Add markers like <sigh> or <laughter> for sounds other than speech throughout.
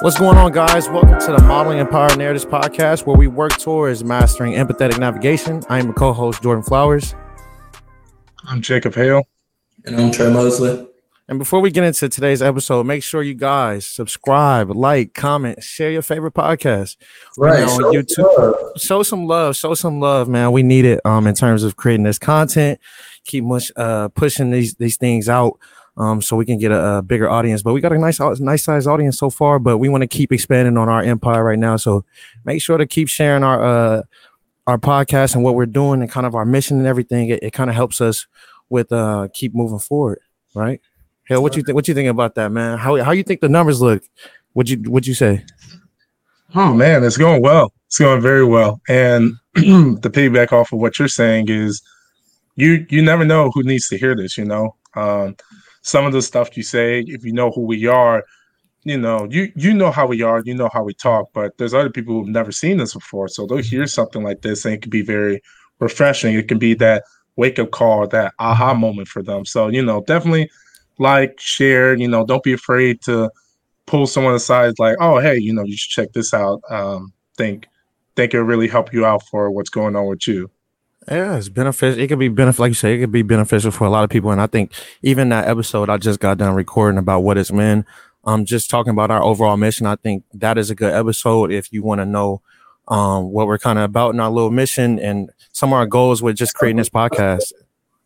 What's going on, guys? Welcome to the Modeling and Power Narratives podcast, where we work towards mastering empathetic navigation. I am your co-host Jordan Flowers. I'm Jacob Hale. And I'm Trey Mosley. And before we get into today's episode, make sure you guys subscribe, like, comment, share your favorite podcast. Right. on show YouTube. love. Show some love. Show some love, man. We need it um in terms of creating this content. Keep much uh pushing these these things out um so we can get a, a bigger audience. But we got a nice nice size audience so far, but we want to keep expanding on our empire right now. So make sure to keep sharing our uh our podcast and what we're doing and kind of our mission and everything. It, it kind of helps us with uh keep moving forward, right? Hale, what you think? What you think about that, man? How how you think the numbers look? Would you would you say? Oh man, it's going well. It's going very well. And <clears throat> the piggyback off of what you're saying is you you never know who needs to hear this, you know. Um some of the stuff you say, if you know who we are, you know, you you know how we are, you know how we talk, but there's other people who've never seen this before. So they'll hear something like this and it can be very refreshing. It can be that wake up call, that aha moment for them. So, you know, definitely like, share, you know, don't be afraid to pull someone aside like, oh, hey, you know, you should check this out. Um, think think it'll really help you out for what's going on with you. Yeah, it's beneficial. It could be beneficial, like you say, it could be beneficial for a lot of people. And I think even that episode I just got done recording about what it's meant, um, just talking about our overall mission. I think that is a good episode if you want to know um what we're kind of about in our little mission and some of our goals with just creating this podcast.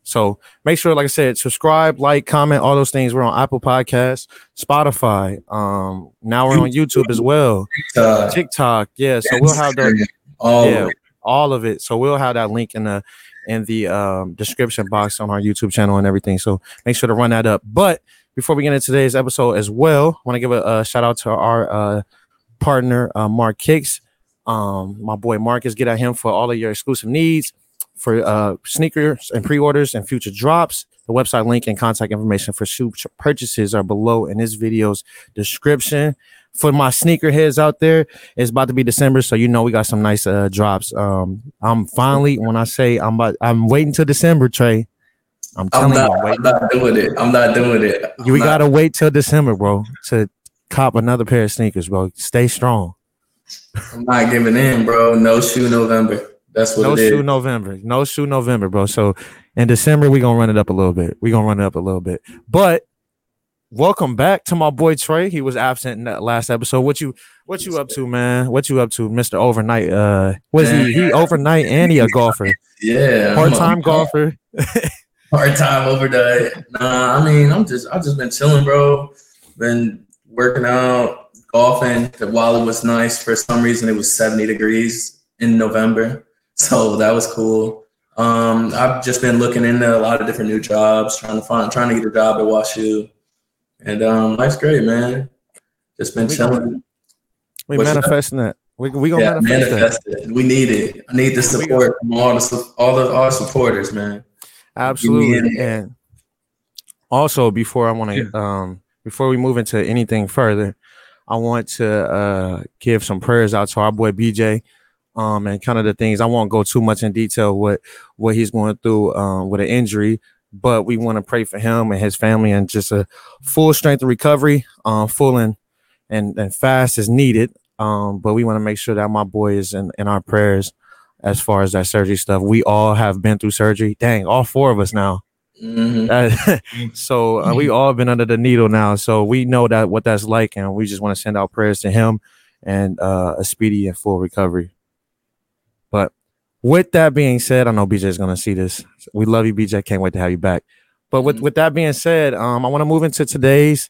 So make sure, like I said, subscribe, like, comment, all those things. We're on Apple Podcasts, Spotify. Um, now we're on YouTube as well, TikTok. Yeah, so we'll have the yeah. All of it. So we'll have that link in the in the um, description box on our YouTube channel and everything. So make sure to run that up. But before we get into today's episode as well, I want to give a, a shout out to our uh, partner uh, Mark Kicks. Um, my boy Marcus, get at him for all of your exclusive needs for uh, sneakers and pre-orders and future drops. The website link and contact information for shoe purchases are below in this video's description. For my sneaker heads out there, it's about to be December, so you know we got some nice uh drops. Um, I'm finally when I say I'm about, I'm waiting till December, Trey. I'm I'm telling you, not, I'm I'm waiting. not doing it. I'm not doing it. I'm we not- gotta wait till December, bro, to cop another pair of sneakers, bro. Stay strong. I'm not giving in, bro. No shoe November. That's what No it is. shoe November. No shoe November, bro. So in December, we're gonna run it up a little bit. We're gonna run it up a little bit. But welcome back to my boy Trey. He was absent in that last episode. What you what you up to, man? What you up to, Mr. Overnight? Uh was he he overnight and he a golfer? <laughs> Yeah. Part-time golfer. <laughs> Part time overnight. Nah, I mean, I'm just I've just been chilling, bro. Been working out, golfing. While it was nice, for some reason it was 70 degrees in November. So that was cool. Um, I've just been looking into a lot of different new jobs, trying to find trying to get a job at WashU. And um, life's great, man. Just been We chilling. We What's manifesting that. We we gonna Yeah, manifest manifest it. We need it. I need the support from all the all the all supporters, man. Absolutely. And also before I want to um before we move into anything further, I want to uh give some prayers out to our boy BJ. Um and kind of the things I won't go too much in detail what what he's going through um with an injury, but we want to pray for him and his family and just a full strength recovery, um full and and, and fast as needed. Um, but we want to make sure that my boy is in, in our prayers as far as that surgery stuff. We all have been through surgery. Dang, all four of us now. Mhm. That- <laughs> so uh, we all been under the needle now. So we know that what that's like, and we just want to send out prayers to him and uh, a speedy and full recovery. With that being said, I know BJ is gonna see this. We love you, BJ. Can't wait to have you back. But with Mhm. with that being said, um, I want to move into today's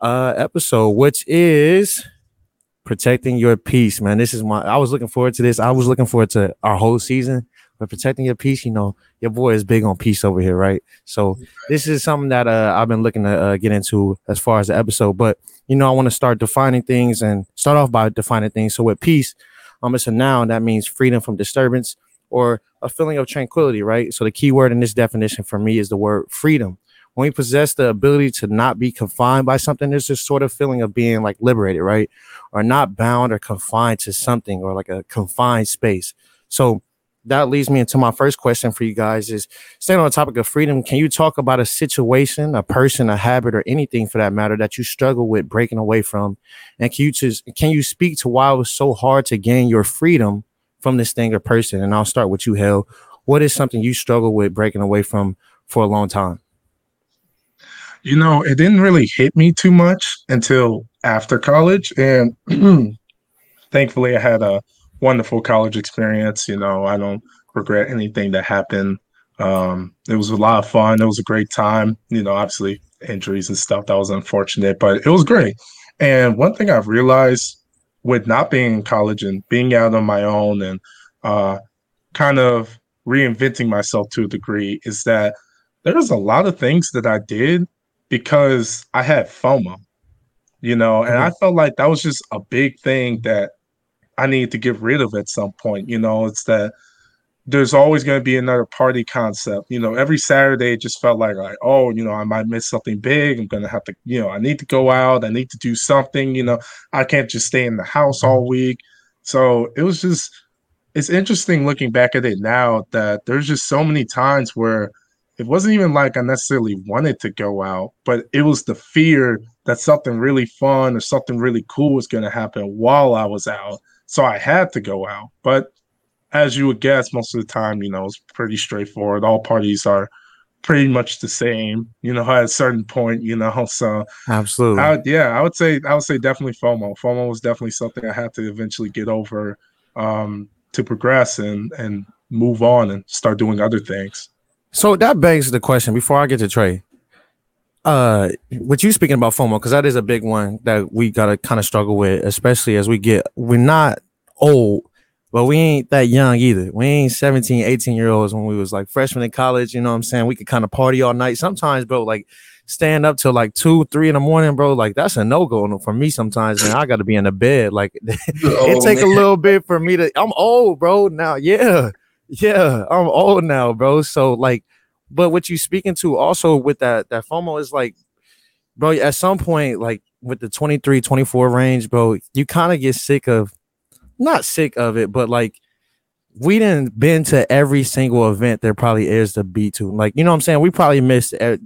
uh episode, which is protecting your peace, man. This is my I was looking forward to this. I was looking forward to our whole season. But protecting your peace, you know, your boy is big on peace over here, right? So this is something that uh, I've been looking to uh, get into as far as the episode. But you know, I want to start defining things and start off by defining things. So with peace, um, it's a noun that means freedom from disturbance or a feeling of tranquility, right? So the key word in this definition for me is the word freedom. When we possess the ability to not be confined by something, there's this sort of feeling of being like liberated, right? Or not bound or confined to something or like a confined space. So that leads me into my first question for you guys is staying on the topic of freedom can you talk about a situation a person a habit or anything for that matter that you struggle with breaking away from and can you just can you speak to why it was so hard to gain your freedom from this thing or person and i'll start with you Hale what is something you struggle with breaking away from for a long time you know it didn't really hit me too much until after college and <clears throat> thankfully i had a wonderful college experience. You know, I don't regret anything that happened. Um, it was a lot of fun. It was a great time. You know, obviously injuries and stuff that was unfortunate, but it was great. And one thing I've realized with not being in college and being out on my own and uh, kind of reinventing myself to a degree is that there's a lot of things that I did because I had FOMO, you know, and mm-hmm. I felt like that was just a big thing that I needed to get rid of at some point. You know, it's that there's always going to be another party concept. You know, every Saturday it just felt like like oh, you know, I might miss something big. I'm going to have to, you know, I need to go out. I need to do something. You know, I can't just stay in the house all mm-hmm. week. So it was just it's interesting looking back at it now that there's just so many times where it wasn't even like I necessarily wanted to go out, but it was the fear that something really fun or something really cool was going to happen while I was out so I had to go out. But as you would guess, most of the time, you know, it's pretty straightforward. All parties are pretty much the same, you know, at a certain point, you know. <laughs> So absolutely, I, yeah, I would say I would say definitely FOMO. FOMO was definitely something I had to eventually get over um, to progress and and move on and start doing other things. So that begs the question before I get to Trey uh what you speaking about FOMO because that is a big one that we gotta kind of struggle with, especially as we get we're not old, but we ain't that young either. We ain't 17, 18 year olds when we was like freshmen in college, you know what I'm saying? We could kind of party all night. Sometimes, bro, like stand up till like two, three in the morning, bro. Like that's a no-go for me sometimes, man. I gotta be in the bed. Like <laughs> oh, it take man. a little bit for me to I'm old, bro. Now, yeah. Yeah, I'm old now, bro. So like but what you speaking to also with that that FOMO is like, bro, at some point, like with the 23, 24 range, bro, you kind of get sick of not sick of it, but like we didn't been to every single event there probably is to be to. Like, you know what I'm saying? We probably missed a,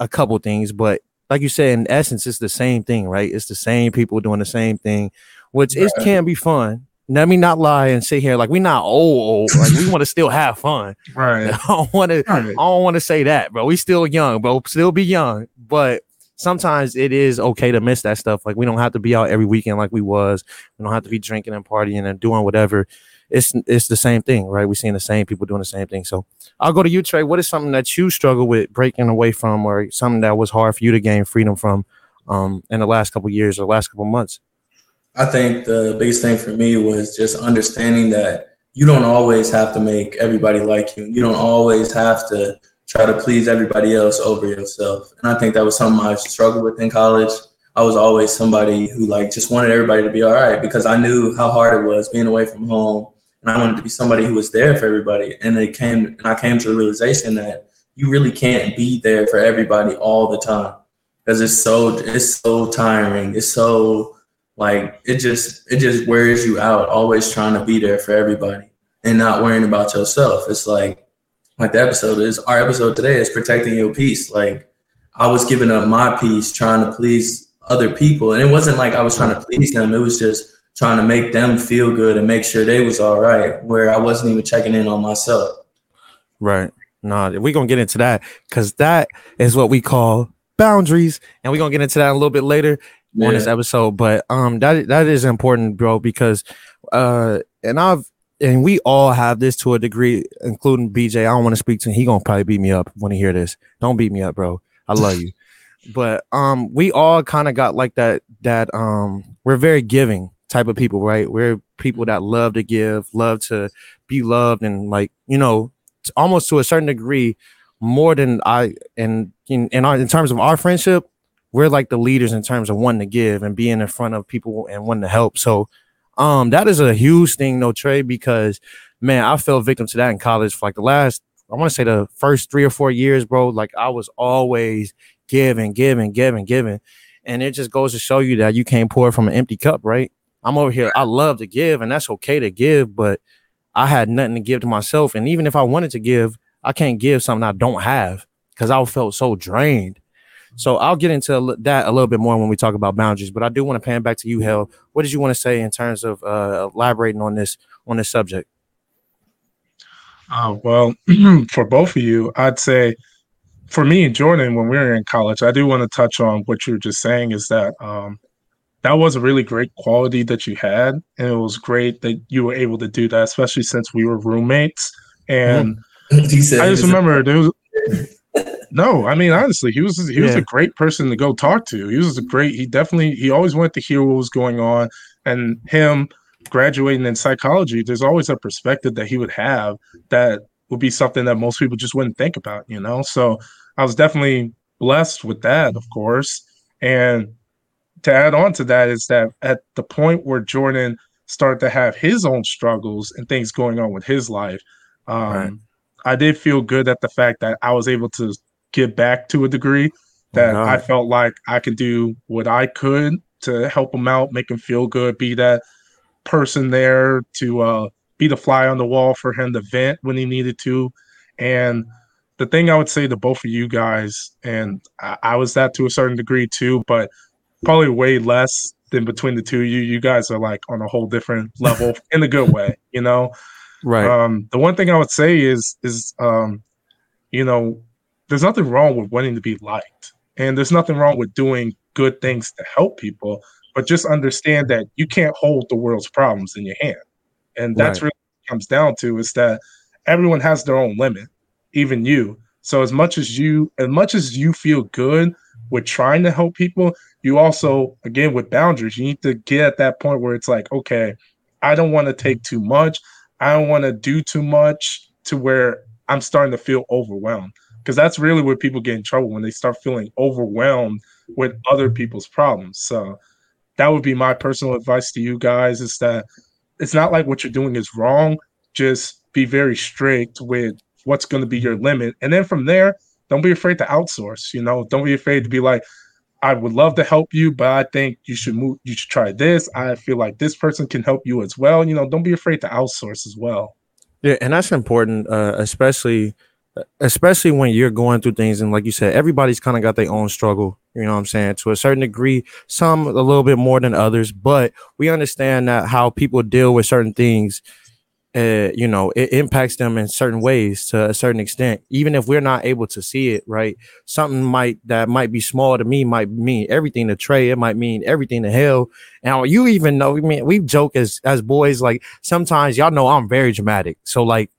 a couple things, but like you said, in essence, it's the same thing, right? It's the same people doing the same thing, which right. it can be fun let me not lie and sit here like we not old, old. like we want to still have fun. Right. <laughs> I don't want right. to. I don't want to say that, bro. We still young, bro. Still be young, but sometimes it is okay to miss that stuff. Like we don't have to be out every weekend like we was. We don't have to be drinking and partying and doing whatever. It's it's the same thing, right? We're seeing the same people doing the same thing. So I'll go to you, Trey. What is something that you struggle with breaking away from, or something that was hard for you to gain freedom from, um, in the last couple years or last couple months? I think the biggest thing for me was just understanding that you don't always have to make everybody like you. You don't always have to try to please everybody else over yourself. And I think that was something I struggled with in college. I was always somebody who like just wanted everybody to be all right because I knew how hard it was being away from home. And I wanted to be somebody who was there for everybody. And it came and I came to the realization that you really can't be there for everybody all the time. Because it's so it's so tiring. It's so like it just it just wears you out always trying to be there for everybody and not worrying about yourself it's like like the episode is. Our episode today is protecting your peace. Like i was giving up my peace trying to please other people. And it wasn't like i was trying to please them. It was just trying to make them feel good and make sure they was all right where i wasn't even checking in on myself. Right. No nah, we're gonna get into that because that is what we call boundaries and we're gonna get into that a little bit later yeah. on this episode. But um, that that is important, bro, because uh, and I've and we all have this to a degree, including BJ. I don't want to speak to him. He gonna probably beat me up when he hear this. Don't beat me up, bro. I love you. <laughs> but um, we all kind of got like that. That um, we're very giving type of people, right? We're people that love to give, love to be loved, and like you know, almost to a certain degree, more than I and in in, our, in terms of our friendship, we're like the leaders in terms of wanting to give and being in front of people and wanting to help. So um that is a huge thing, no Trey, because man, I fell victim to that in college for like the last, I want to say the first three or four years, bro. Like I was always giving, giving, giving, giving. And it just goes to show you that you can't pour from an empty cup, right? I'm over here. I love to give, and that's okay to give, but I had nothing to give to myself. And even if I wanted to give, I can't give something I don't have because I felt so drained. So I'll get into that a little bit more when we talk about boundaries. But I do want to pan back to you, Hale. What did you want to say in terms of uh, elaborating on this on this subject? Uh, well, <clears throat> for both of you, I'd say for me and Jordan, when we were in college, I do want to touch on what you were just saying is that um, that was a really great quality that you had. And it was great that you were able to do that, especially since we were roommates. And <laughs> mm-hmm. I just remember there was no, I mean honestly, he was he was yeah. a great person to go talk to. He was a great. He definitely he always wanted to hear what was going on, and him graduating in psychology, there's always a perspective that he would have that would be something that most people just wouldn't think about, you know. So I was definitely blessed with that, of course. And to add on to that is that at the point where Jordan started to have his own struggles and things going on with his life, um, right. I did feel good at the fact that I was able to give back to a degree that oh, I felt like I could do what I could to help him out, make him feel good, be that person there to uh, be the fly on the wall for him to vent when he needed to. And the thing I would say to both of you guys, and I, I was that to a certain degree too, but probably way less than between the two of you. You guys are like on a whole different <laughs> level in a good way, you know. Right. Um, the one thing I would say is is um, you know, there's nothing wrong with wanting to be liked, and there's nothing wrong with doing good things to help people. But just understand that you can't hold the world's problems in your hand, and that's right. really comes down to is that everyone has their own limit, even you. So as much as you, as much as you feel good with trying to help people, you also, again, with boundaries, you need to get at that point where it's like, okay, I don't want to take too much. I don't want to do too much to where I'm starting to feel overwhelmed. Because that's really where people get in trouble when they start feeling overwhelmed with other people's problems. So that would be my personal advice to you guys is that it's not like what you're doing is wrong. Just be very strict with what's going to be your limit. And then from there, don't be afraid to outsource. You know, don't be afraid to be like, I would love to help you, but I think you should move. You should try this. I feel like this person can help you as well. You know, don't be afraid to outsource as well. Yeah, and that's important, uh, especially especially when you're going through things and like you said, everybody's kind of got their own struggle. You know what I'm saying? To a certain degree, some a little bit more than others, but we understand that how people deal with certain things uh, you know, it impacts them in certain ways to a certain extent. Even if we're not able to see it, right? Something might that might be small to me might mean everything to Trey. It might mean everything to Hale. And you even know, I mean, we joke as as boys, like sometimes y'all know I'm very dramatic. So like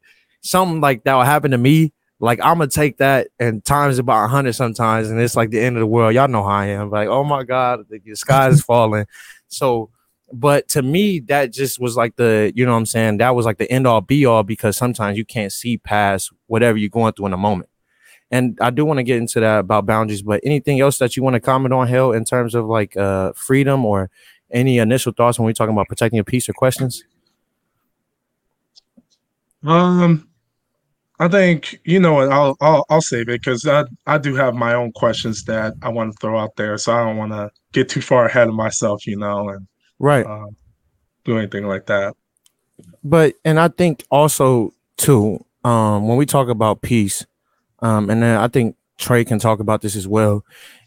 something like that will happen to me. Like I'm gonna take that and times about a hundred sometimes, and it's like the end of the world. Y'all know how I am. Like, oh my god, the sky is <laughs> falling. So but to me that just was like the you know what i'm saying that was like the end all be all because sometimes you can't see past whatever you're going through in a moment and i do want to get into that about boundaries but anything else that you want to comment on Hale in terms of like uh freedom or any initial thoughts when we're talking about protecting your peace or questions um I think you know what I'll I'll, I'll save it because I I do have my own questions that I want to throw out there, so I don't want to get too far ahead of myself, you know, and right. uh, do anything like that. But and i think also too um when we talk about peace um and then i think trey can talk about this as well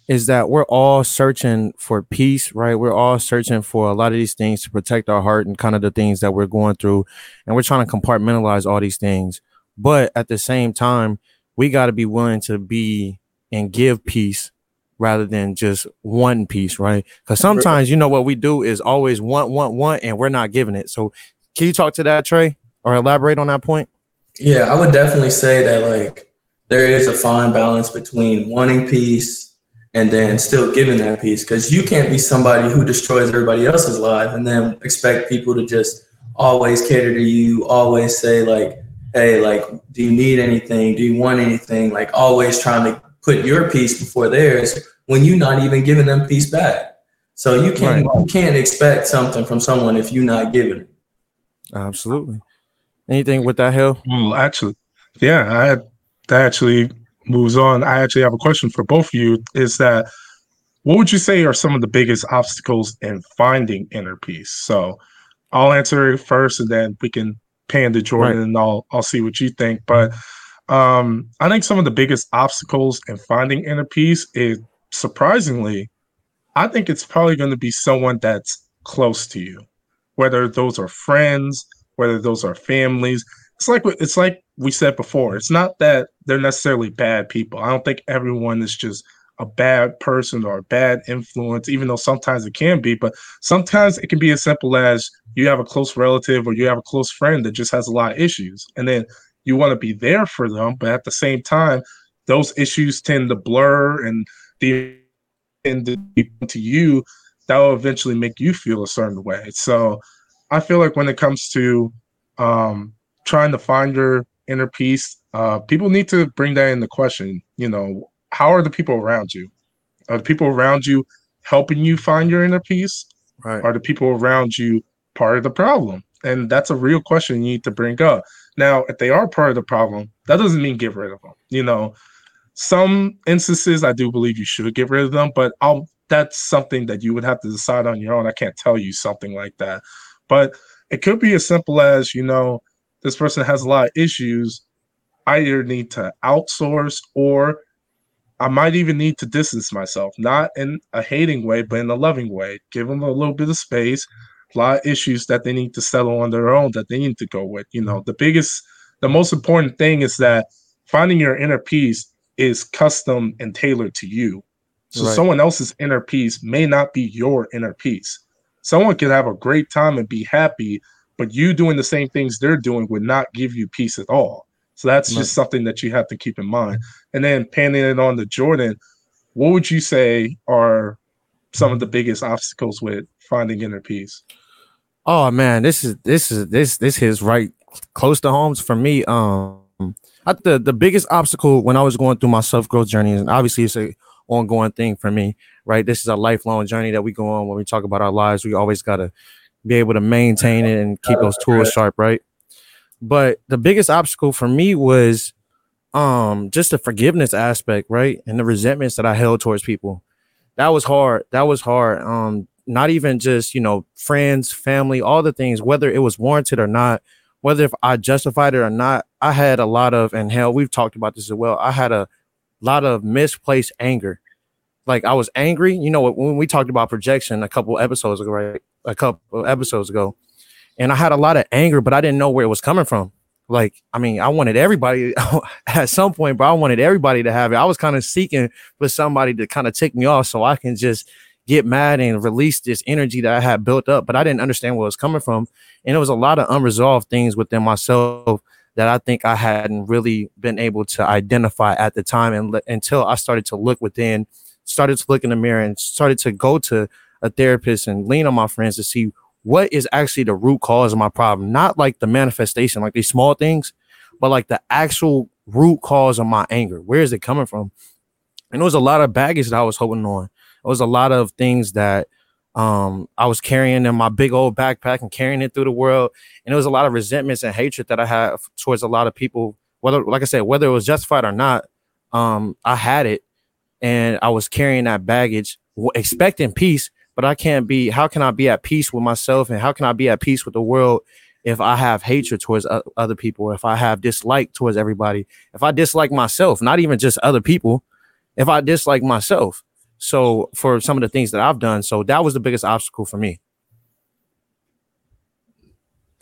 is that we're all searching for peace right? We're all searching for a lot of these things to protect our heart and kind of the things that we're going through and we're trying to compartmentalize all these things but at the same time we got to be willing to be and give peace rather than just one peace, right? Because sometimes you know what we do is always want, want, want, and we're not giving it. So, can you talk to that, Trey, or elaborate on that point? Yeah, I would definitely say that like there is a fine balance between wanting peace and then still giving that peace because you can't be somebody who destroys everybody else's life and then expect people to just always cater to you, always say like, "Hey, like, do you need anything? Do you want anything?" Like always trying to put your peace before theirs when you're not even giving them peace back. So you can't right. you can't expect something from someone if you're not giving it. Absolutely. Anything with that Hale? Well, actually, yeah, I that actually moves on. I actually have a question for both of you. Is that what would you say are some of the biggest obstacles in finding inner peace? So I'll answer it first, and then we can Panda Jordan, Right. and I'll I'll see what you think. But um, I think some of the biggest obstacles in finding inner peace is surprisingly, I think it's probably going to be someone that's close to you, whether those are friends, whether those are families. It's like it's like we said before. It's not that they're necessarily bad people. I don't think everyone is just a bad person or a bad influence, even though sometimes it can be. But sometimes it can be as simple as you have a close relative or you have a close friend that just has a lot of issues, and then you want to be there for them, but at the same time, those issues tend to blur and the and to you that will eventually make you feel a certain way. So I feel like when it comes to um, trying to find your inner peace, uh, people need to bring that into question. You know, how are the people around you? Are the people around you helping you find your inner peace? Right. Are the people around you part of the problem? And that's a real question you need to bring up. Now, if they are part of the problem, that doesn't mean get rid of them. You know, some instances I do believe you should get rid of them, but I'll that's something that you would have to decide on your own. I can't tell you something like that. But it could be as simple as, you know, this person has a lot of issues. I either need to outsource or I might even need to distance myself, not in a hating way, but in a loving way. Give them a little bit of space. A lot of issues that they need to settle on their own that they need to go with. You know, the biggest, the most important thing is that finding your inner peace is custom and tailored to you. So Right. someone else's inner peace may not be your inner peace. Someone could have a great time and be happy, but you doing the same things they're doing would not give you peace at all. So that's Right. just something that you have to keep in mind. And then panning it on to Jordan, what would you say are some of the biggest obstacles with finding inner peace? Oh man, this is this is this this hits right close to homes for me. Um, I, the the biggest obstacle when I was going through my self growth journey, and obviously it's a ongoing thing for me, right? This is a lifelong journey that we go on when we talk about our lives. We always gotta be able to maintain it and keep those tools sharp, right? But the biggest obstacle for me was um just the forgiveness aspect, right? And the resentments that I held towards people. That was hard. That was hard. Um, not even just you know friends, family, all the things, whether it was warranted or not, whether if I justified it or not. I had a lot of, and Hale, we've talked about this as well. I had a lot of misplaced anger. Like I was angry, you know, when we talked about projection a couple episodes ago, right? A couple episodes ago, and I had a lot of anger, but I didn't know where it was coming from. Like, I mean, I wanted everybody <laughs> at some point, but I wanted everybody to have it. I was kind of seeking for somebody to kind of take me off so I can just get mad and release this energy that I had built up, but I didn't understand where it was coming from. And it was a lot of unresolved things within myself that I think I hadn't really been able to identify at the time and le- until I started to look within, started to look in the mirror and started to go to a therapist and lean on my friends to see what is actually the root cause of my problem, not like the manifestation, like these small things, but like the actual root cause of my anger. Where is it coming from? And there was a lot of baggage that I was holding on. It was a lot of things that um, I was carrying in my big old backpack and carrying it through the world. And there was a lot of resentments and hatred that I had towards a lot of people, whether, like I said, whether it was justified or not, um, I had it and I was carrying that baggage, expecting peace. But I can't be, how can I be at peace with myself and how can I be at peace with the world if I have hatred towards other people, if I have dislike towards everybody, if I dislike myself, not even just other people, if I dislike myself? So for some of the things that I've done, so that was the biggest obstacle for me.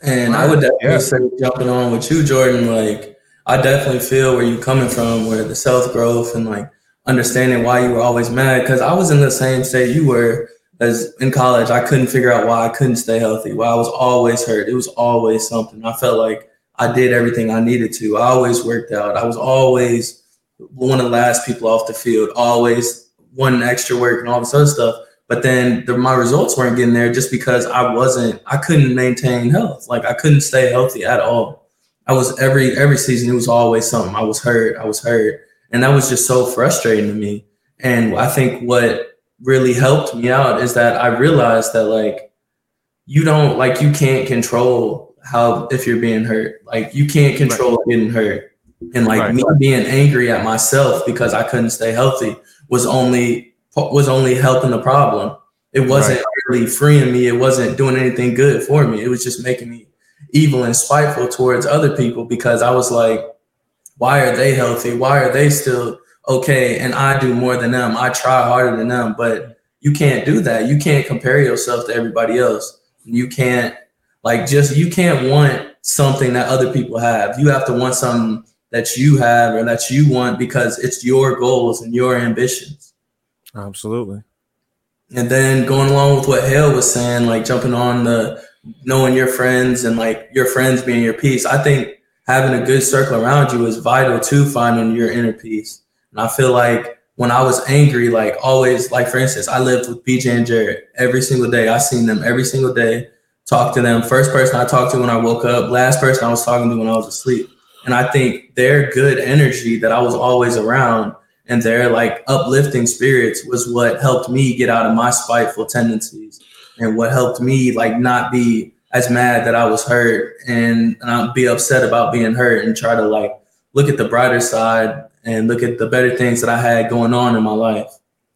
And I would definitely Yeah. say jumping on with you, Jordan, like I definitely feel where you're coming from, where the self growth and like understanding why you were always mad. Cause I was in the same state you were as in college. I couldn't figure out why I couldn't stay healthy, why I was always hurt. It was always something. I felt like I did everything I needed to. I always worked out. I was always one of the last people off the field, always one extra work and all this other stuff. But then the, my results weren't getting there just because I wasn't, I couldn't maintain health. Like I couldn't stay healthy at all. I was every every season, it was always something. I was hurt. I was hurt. And that was just so frustrating to me. And I think what really helped me out is that I realized that like you don't like you can't control how if you're being hurt. Like you can't control getting hurt. And like Right. me being angry at myself because I couldn't stay healthy was only was only helping the problem. It wasn't really freeing me. It wasn't doing anything good for me. It was just making me evil and spiteful towards other people because I was like, why are they healthy? Why are they still okay? And I do more than them. I try harder than them, but you can't do that. You can't compare yourself to everybody else. You can't like just you can't want something that other people have. You have to want something that you have or that you want because it's your goals and your ambitions. Absolutely. And then going along with what Hale was saying, like jumping on the knowing your friends and like your friends being your peace. I think having a good circle around you is vital to finding your inner peace. And I feel like when I was angry, like always, like for instance, I lived with BJ and Jared every single day. I seen them every single day, talk to them. First person I talked to when I woke up, last person I was talking to when I was asleep. And I think their good energy that I was always around and their like uplifting spirits was what helped me get out of my spiteful tendencies and what helped me like not be as mad that I was hurt and not be upset about being hurt and try to like look at the brighter side and look at the better things that I had going on in my life.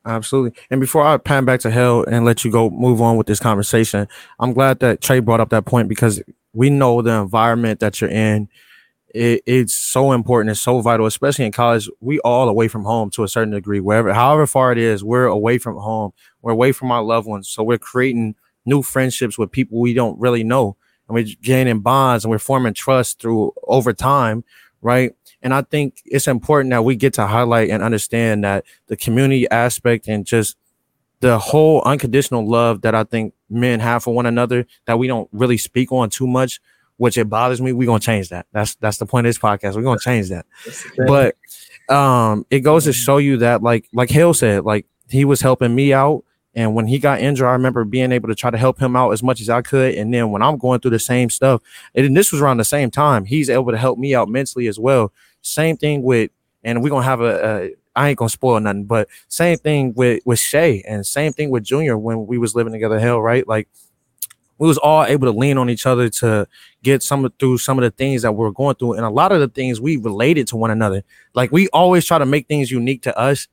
Absolutely. And before I pan back to Hale and let you go move on with this conversation, I'm glad that Trey brought up that point because we know the environment that you're in. It, it's so important. It's so vital, especially in college. We all away from home to a certain degree, wherever, however far it is, we're away from home. We're away from our loved ones. So we're creating new friendships with people we don't really know. And we're gaining bonds and we're forming trust through over time, right? And I think it's important that we get to highlight and understand that the community aspect and just the whole unconditional love that I think men have for one another that we don't really speak on too much, which it bothers me. We're gonna change that. That's that's the point of this podcast. We're gonna change that. But um it goes to show you that like like Hale said, like he was helping me out. And when he got injured, I remember being able to try to help him out as much as I could. And then when I'm going through the same stuff, and this was around the same time, he's able to help me out mentally as well. Same thing with, and we're gonna have a, a I ain't gonna spoil nothing, but same thing with with Shay and same thing with Junior when we was living together. Hale, right? Like we was all able to lean on each other to get some through some of the things that we are going through, and a lot of the things we related to one another. Like we always try to make things unique to us,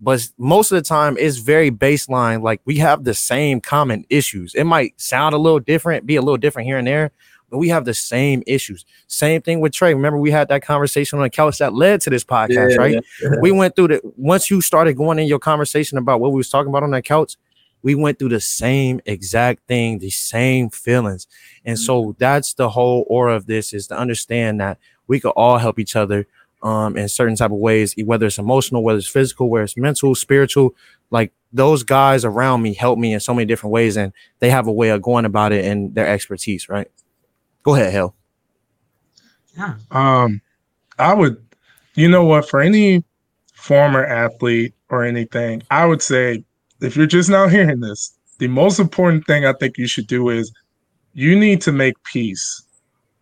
but most of the time it's very baseline. Like we have the same common issues. It might sound a little different, be a little different here and there, but we have the same issues. Same thing with Trey. Remember, we had that conversation on the couch that led to this podcast, yeah, right? Yeah, yeah. We went through the once you started going in your conversation about what we was talking about on that couch, we went through the same exact thing, the same feelings. And so mm-hmm. that's the whole aura of this is to understand that we could all help each other um in certain type of ways, whether it's emotional, whether it's physical, whether it's mental, spiritual. Like those guys around me help me in so many different ways, and they have a way of going about it and their expertise, right? Go ahead, Hale. Yeah. Um, I would, you know what, for any former athlete or anything, I would say if you're just now hearing this, the most important thing I think you should do is you need to make peace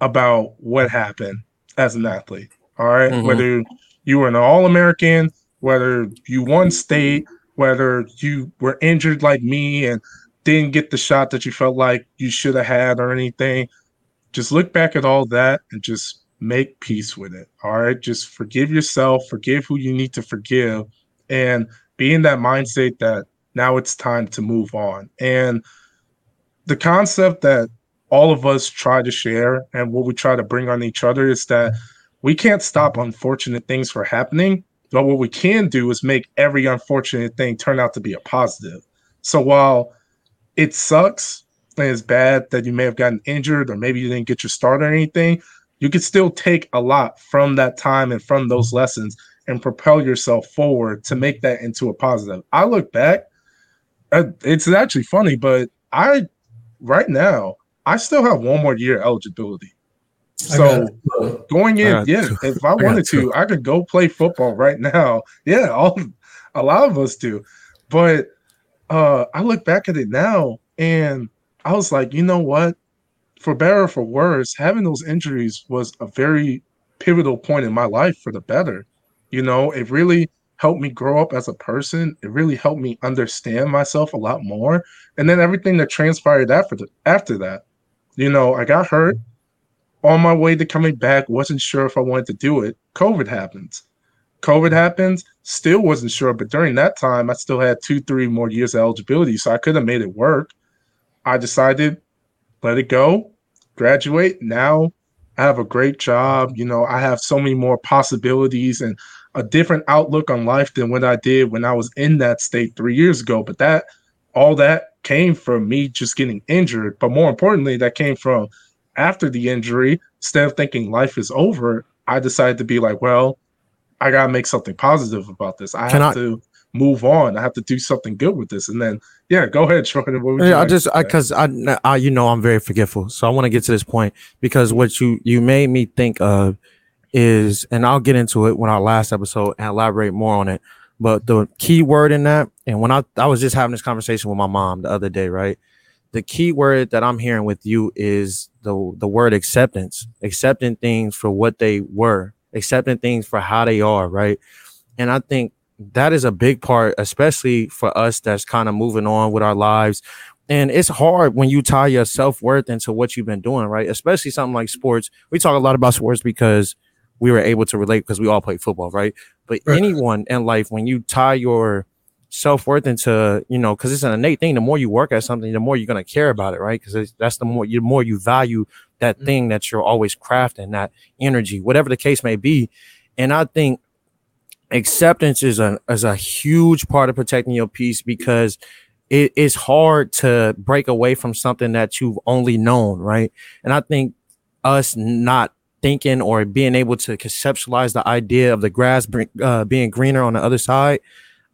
about what happened as an athlete. All right? mm-hmm. Whether you were an All American, whether you won state, whether you were injured like me and didn't get the shot that you felt like you should have had or anything just look back at all that and just make peace with it. All right. Just forgive yourself, forgive who you need to forgive, and be in that mindset that now it's time to move on. And the concept that all of us try to share and what we try to bring on each other is that we can't stop unfortunate things from happening. But what we can do is make every unfortunate thing turn out to be a positive. So while it sucks as bad that you may have gotten injured or maybe you didn't get your start or anything, you could still take a lot from that time and from those lessons and propel yourself forward to make that into a positive. I look back, uh, it's actually funny, but I right now I still have one more year eligibility. So going in, yeah, if <laughs> I wanted to, I could go play football right now. <laughs> Yeah, all a lot of us do. But uh I look back at it now and I was like, you know what? For better or for worse, having those injuries was a very pivotal point in my life for the better. You know, it really helped me grow up as a person. It really helped me understand myself a lot more. And then everything that transpired after the, after that. You know, I got hurt on my way to coming back, wasn't sure if I wanted to do it. COVID happens. COVID happens, still wasn't sure, but during that time, I still had two, three more years of eligibility, so I could have made it work. I decided let it go. graduate. Now I have a great job. You know, I have so many more possibilities and a different outlook on life than what I did when I was in that state three years ago. But that all that came from me just getting injured. But more importantly, that came from after the injury, instead of thinking life is over, I decided to be like, well, I gotta make something positive about this. I Can have I, to move on. I have to do something good with this. And then, yeah, go ahead, Jordan. yeah, like I just because I, I, you know, I'm very forgetful, so I want to get to this point because what you you made me think of is, and I'll get into it when our last episode and elaborate more on it. But the key word in that, and when I I was just having this conversation with my mom the other day, right? The key word that I'm hearing with you is the the word acceptance, accepting things for what they were, accepting things for how they are, right? And I think that is a big part, especially for us that's kind of moving on with our lives. And it's hard when you tie your self worth into what you've been doing, right? Especially something like sports. We talk a lot about sports because we were able to relate because we all play football, right? But right. anyone in life, when you tie your self worth into, you know, because it's an innate thing. The more you work at something, the more you're gonna care about it, right? Because that's the more you more you value that mm-hmm. thing that you're always crafting, that energy, whatever the case may be. And I think acceptance is a is a huge part of protecting your peace because it is hard to break away from something that you've only known, right? And I think us not thinking or being able to conceptualize the idea of the grass uh, being greener on the other side,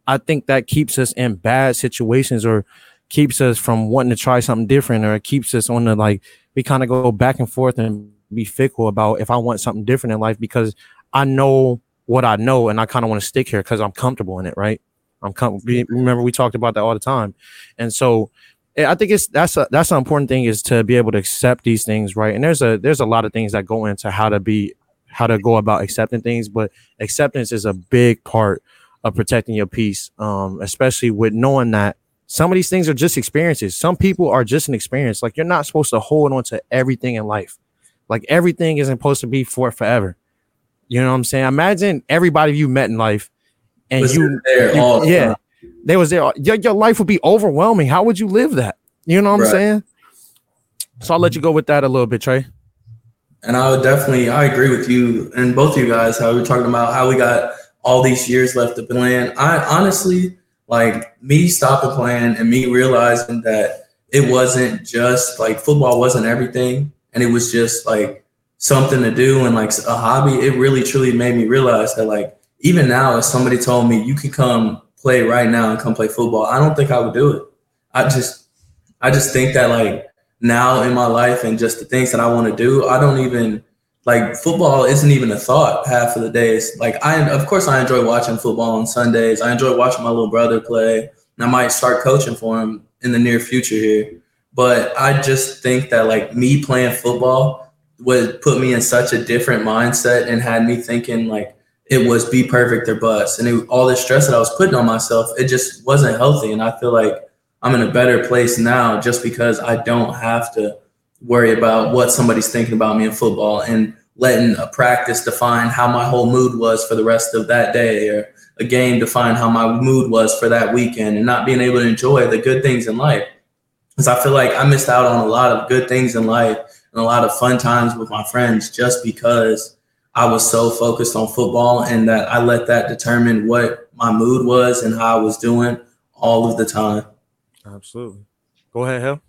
I think that keeps us in bad situations or keeps us from wanting to try something different or it keeps us on the like we kind of go back and forth and be fickle about if I want something different in life because I know what I know, and I kind of want to stick here because I'm comfortable in it, right? I'm com- remember we talked about that all the time, and so I think it's that's a that's an important thing is to be able to accept these things, right? And there's a there's a lot of things that go into how to be how to go about accepting things, but acceptance is a big part of protecting your peace, um, especially with knowing that some of these things are just experiences. Some people are just an experience. Like you're not supposed to hold on to everything in life. Like everything isn't supposed to be for forever. You know what I'm saying? Imagine everybody you met in life and was you, you yeah, time. they was there. Your, your life would be overwhelming. How would you live that? You know what right. I'm saying? So I'll let you go with that a little bit, Trey. And I would definitely, I agree with you and both of you guys. How we are talking about how we got all these years left to plan. I honestly like me stopping playing and me realizing that it wasn't just like football wasn't everything, and it was just like something to do and like a hobby, it really truly made me realize that like even now, if somebody told me you could come play right now and come play football, I don't think I would do it. I just I just think that like now in my life and just the things that I want to do, I don't even like football isn't even a thought half of the days. Like I of course I enjoy watching football on Sundays. I enjoy watching my little brother play. And I might start coaching for him in the near future here. But I just think that like me playing football would put me in such a different mindset and had me thinking like it was be perfect or bust. And it, all the stress that I was putting on myself, it just wasn't healthy. And I feel like I'm in a better place now just because I don't have to worry about what somebody's thinking about me in football and letting a practice define how my whole mood was for the rest of that day or a game define how my mood was for that weekend and not being able to enjoy the good things in life. Because I feel like I missed out on a lot of good things in life and a lot of fun times with my friends just because I was so focused on football and that I let that determine what my mood was and how I was doing all of the time. Absolutely. Go ahead, Hale.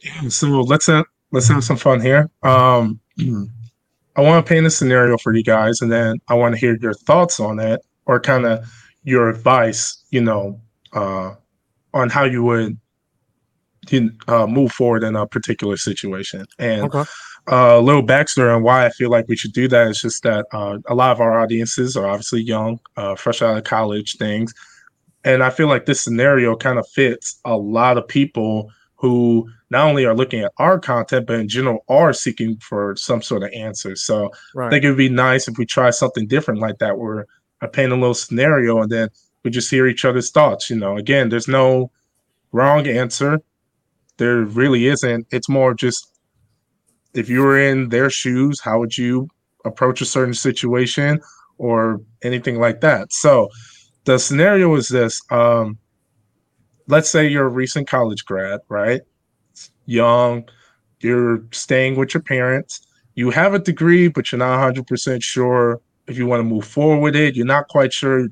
Yeah, so let's have, let's have some fun here. Um, I want to paint a scenario for you guys, and then I want to hear your thoughts on it, or kind of your advice, you know, uh, on how you would can uh, move forward in a particular situation. And okay. uh, a little backstory on why I feel like we should do that is just that uh, a lot of our audiences are obviously young, uh, fresh out of college, things. And I feel like this scenario kind of fits a lot of people who not only are looking at our content, but in general are seeking for some sort of answer. So right. I think it would be nice if we try something different like that, where I paint a little scenario and then we just hear each other's thoughts. You know, again, there's no wrong answer there really isn't. It's more just if you were in their shoes, how would you approach a certain situation or anything like that? So the scenario is this. Um, let's say you're a recent college grad, right? Young, you're staying with your parents. You have a degree, but you're not 100% sure if you want to move forward with it. You're not quite sure,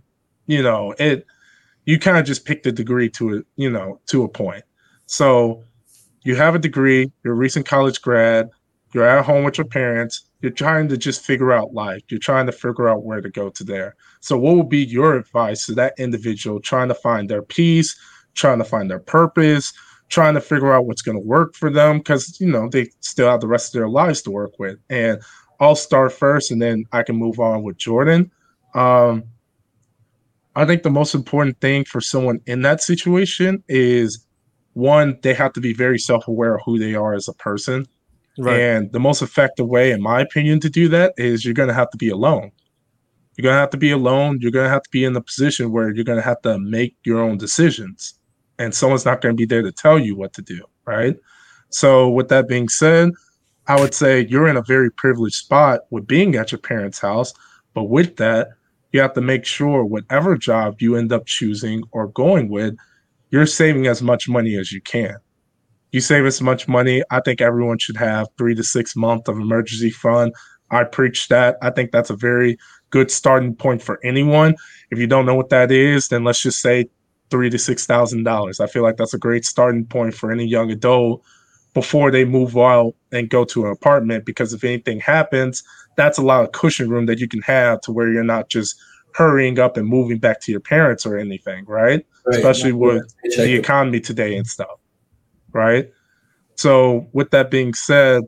you know, it you kind of just pick the degree to it, you know, to a point. So you have a degree, you're a recent college grad, you're at home with your parents, you're trying to just figure out life. You're trying to figure out where to go to there. So what would be your advice to that individual trying to find their peace, trying to find their purpose, trying to figure out what's going to work for them because you know they still have the rest of their lives to work with and i'll start first and then i can move on with jordan um, i think the most important thing for someone in that situation is one they have to be very self-aware of who they are as a person right. and the most effective way in my opinion to do that is you're going to have to be alone you're going to have to be alone you're going to have to be in a position where you're going to have to make your own decisions and someone's not going to be there to tell you what to do, right? So, with that being said, I would say you're in a very privileged spot with being at your parents' house. But with that, you have to make sure whatever job you end up choosing or going with, you're saving as much money as you can. You save as much money. I think everyone should have three to six months of emergency fund. I preach that. I think that's a very good starting point for anyone. If you don't know what that is, then let's just say three to six thousand dollars. I feel like that's a great starting point for any young adult before they move out and go to an apartment because if anything happens, that's a lot of cushion room that you can have to where you're not just hurrying up and moving back to your parents or anything, right? right. Especially with the economy today and stuff. Right. So with that being said,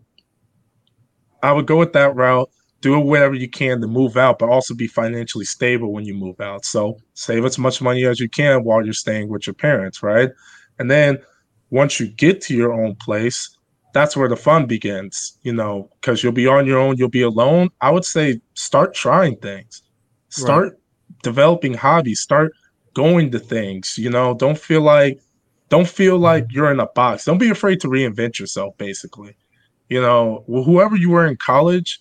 I would go with that route do whatever you can to move out, but also be financially stable when you move out. So save as much money as you can while you're staying with your parents, right? And then once you get to your own place, that's where the fun begins, you know, because you'll be on your own, you'll be alone. I would say start trying things, start right. developing hobbies, start going to things, you know, don't feel like don't feel like mm-hmm. you're in a box. Don't be afraid to reinvent yourself, basically. You know, whoever you were in college,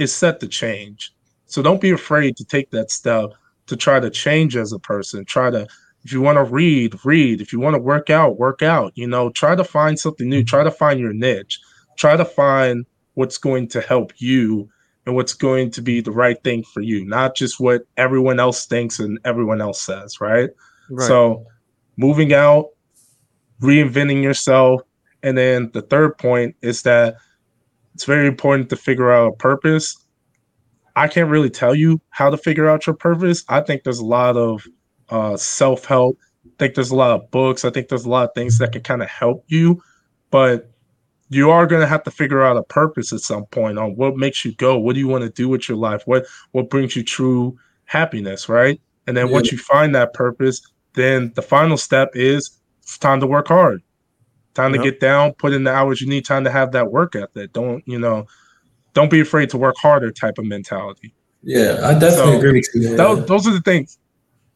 is set to change. So don't be afraid to take that step to try to change as a person. Try to, if you want to read, read. If you want to work out, work out. You know, try to find something new. Try to find your niche. Try to find what's going to help you and what's going to be the right thing for you, not just what everyone else thinks and everyone else says, right? right. So moving out, reinventing yourself. And then the third point is that it's very important to figure out a purpose. I can't really tell you how to figure out your purpose. I think there's a lot of uh, self help. I think there's a lot of books. I think there's a lot of things that can kind of help you, but you are going to have to figure out a purpose at some point on what makes you go. What do you want to do with your life? What what brings you true happiness, right? And then yeah. once you find that purpose, then the final step is it's time to work hard. Time yep. to get down, put in the hours you need. Time to have that work ethic. Don't you know? Don't be afraid to work harder. Type of mentality. Yeah, I definitely so, agree with you. Those, those are the things.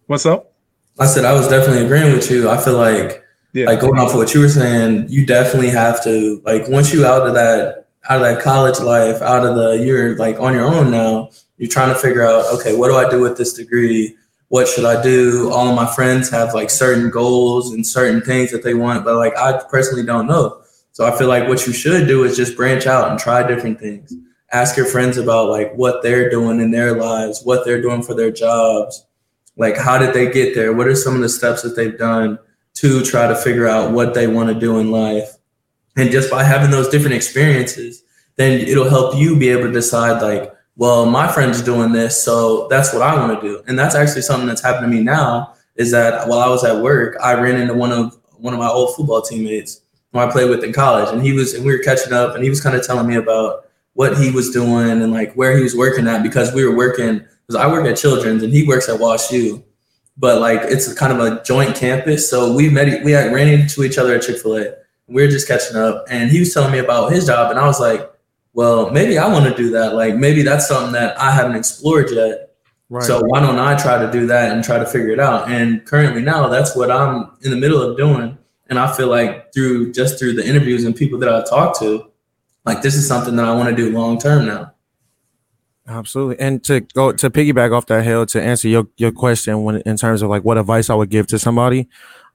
What's up? I said I was definitely agreeing with you. I feel like, yeah. like going off of what you were saying, you definitely have to like once you out of that out of that college life, out of the you're like on your own now. You're trying to figure out, okay, what do I do with this degree? what should I do? All of my friends have like certain goals and certain things that they want, but like I personally don't know. So I feel like what you should do is just branch out and try different things. Ask your friends about like what they're doing in their lives, what they're doing for their jobs. Like how did they get there? What are some of the steps that they've done to try to figure out what they want to do in life? And just by having those different experiences, then it'll help you be able to decide like well, my friend's doing this, so that's what I want to do. And that's actually something that's happened to me now. Is that while I was at work, I ran into one of one of my old football teammates who I played with in college, and he was and we were catching up, and he was kind of telling me about what he was doing and like where he was working at because we were working because I work at Children's and he works at Wash U, but like it's kind of a joint campus. So we met, we ran into each other at Chick Fil A. We were just catching up, and he was telling me about his job, and I was like, well, maybe I want to do that. Like maybe that's something that I haven't explored yet. Right. So why don't I try to do that and try to figure it out? And currently now that's what I'm in the middle of doing. And I feel like through just through the interviews and people that I talk to, like this is something that I want to do long term now. Absolutely. And to go to piggyback off that Hale to answer your, your question when in terms of like what advice I would give to somebody.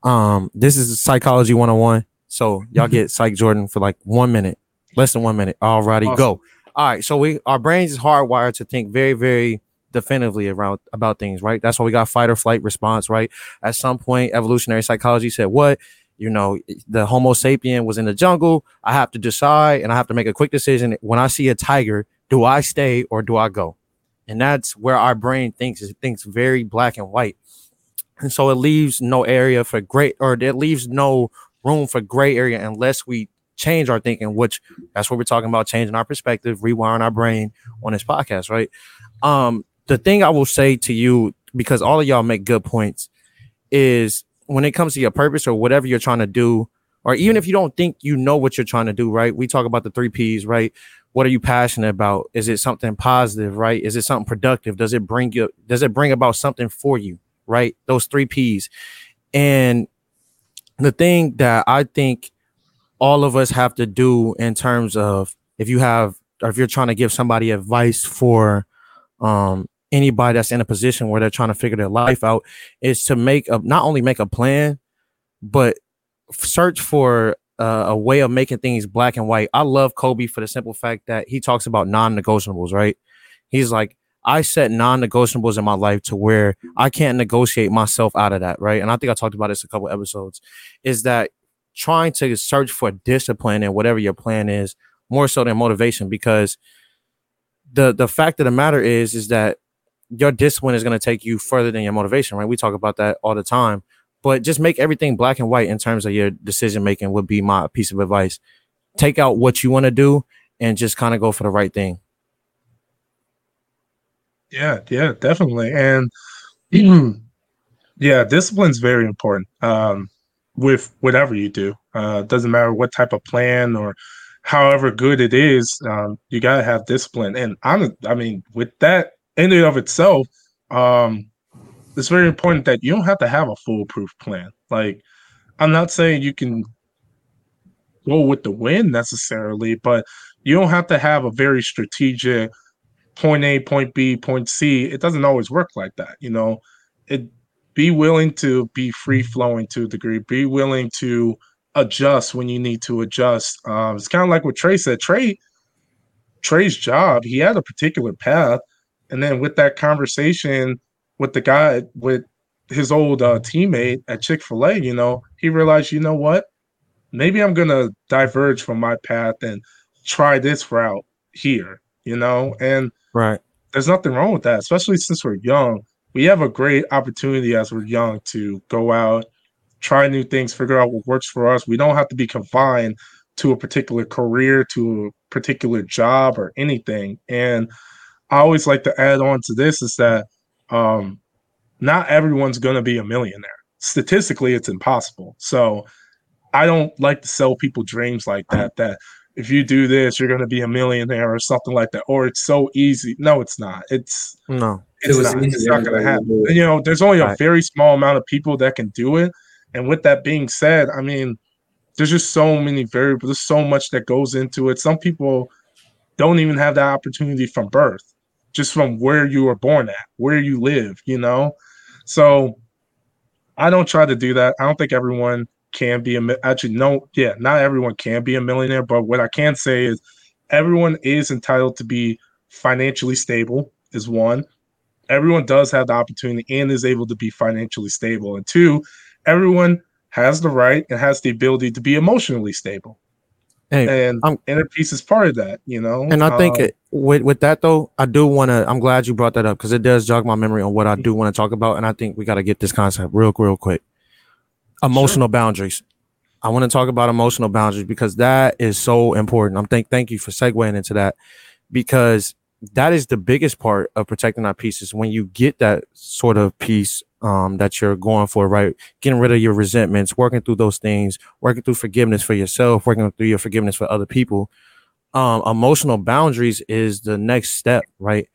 Um, this is psychology 101. So y'all mm-hmm. get psych Jordan for like one minute Less than one minute. Alrighty, Awesome. go. All right. So we our brains is hardwired to think very, very definitively around about things, right? That's why we got fight or flight response, right? At some point, evolutionary psychology said, what? You know, the Homo sapien was in the jungle. I have to decide and I have to make a quick decision. When I see a tiger, do I stay or do I go? And that's where our brain thinks. It thinks very black and white. And so it leaves no area for gray, or it leaves no room for gray area unless we change our thinking, which that's what we're talking about, changing our perspective, rewiring our brain on this podcast, right? Um, the thing I will say to you, because all of y'all make good points, is when it comes to your purpose or whatever you're trying to do, or even if you don't think you know what you're trying to do, right? We talk about the three P's, right? What are you passionate about? Is it something positive, right? Is it something productive? Does it bring you, does it bring about something for you, right? Those three P's. And the thing that I think all of us have to do in terms of if you have or if you're trying to give somebody advice for um anybody that's in a position where they're trying to figure their life out is to make a not only make a plan but search for uh, a way of making things black and white. I love Kobe for the simple fact that he talks about non-negotiables, right? He's like I set non-negotiables in my life to where I can't negotiate myself out of that, right? And I think I talked about this a couple episodes. Is that trying to search for discipline and whatever your plan is more so than motivation because the the fact of the matter is is that your discipline is going to take you further than your motivation right we talk about that all the time but just make everything black and white in terms of your decision making would be my piece of advice take out what you want to do and just kind of go for the right thing Yeah, yeah, definitely. And <clears throat> yeah, discipline's very important. Um, with whatever you do. Uh, doesn't matter what type of plan or however good it is, um, you gotta have discipline. And I'm I mean, with that in and of itself, um, it's very important that you don't have to have a foolproof plan. Like, I'm not saying you can go with the wind necessarily, but you don't have to have a very strategic point A, point B, point C. It doesn't always work like that, you know. It be willing to be free flowing to a degree. Be willing to adjust when you need to adjust. Um, it's kind of like what Trey said. Trey, Trey's job, he had a particular path, and then with that conversation with the guy with his old uh, teammate at Chick Fil A, you know, he realized, you know what, maybe I'm gonna diverge from my path and try this route here, you know, and right there's nothing wrong with that, especially since we're young. We have a great opportunity as we're young to go out, try new things, figure out what works for us. We don't have to be confined to a particular career, to a particular job, or anything. And I always like to add on to this is that um, not everyone's going to be a millionaire. Statistically, it's impossible. So I don't like to sell people dreams like that. That if you do this, you're going to be a millionaire or something like that, or it's so easy. No, it's not. It's no it's It was not, it's easy, not going to happen. would do it. You know, there's only a very small amount of people that can do it. And with that being said, I mean, there's just so many variables. There's so much that goes into it. Some people don't even have that opportunity from birth, just from where you were born at, where you live. You know, so I don't try to do that. I don't think everyone can be a actually no, yeah, not everyone can be a millionaire. But what I can say is, everyone is entitled to be financially stable. Is one everyone does have the opportunity and is able to be financially stable. And two, everyone has the right and has the ability to be emotionally stable. Hey And I'm- inner peace is part of that, you know. And I think Um, it, with with that though, I do want to. I'm glad you brought that up because it does jog my memory on what I do want to talk about, and I think we got to get this concept real, real quick. Emotional boundaries. I want to talk about emotional boundaries because that is so important. I'm thank thank you for segueing into that because that is the biggest part of protecting our peace is when you get that sort of peace um, that you're going for, right? Getting rid of your resentments, working through those things, working through forgiveness for yourself, working through your forgiveness for other people. Um emotional boundaries is the next step right?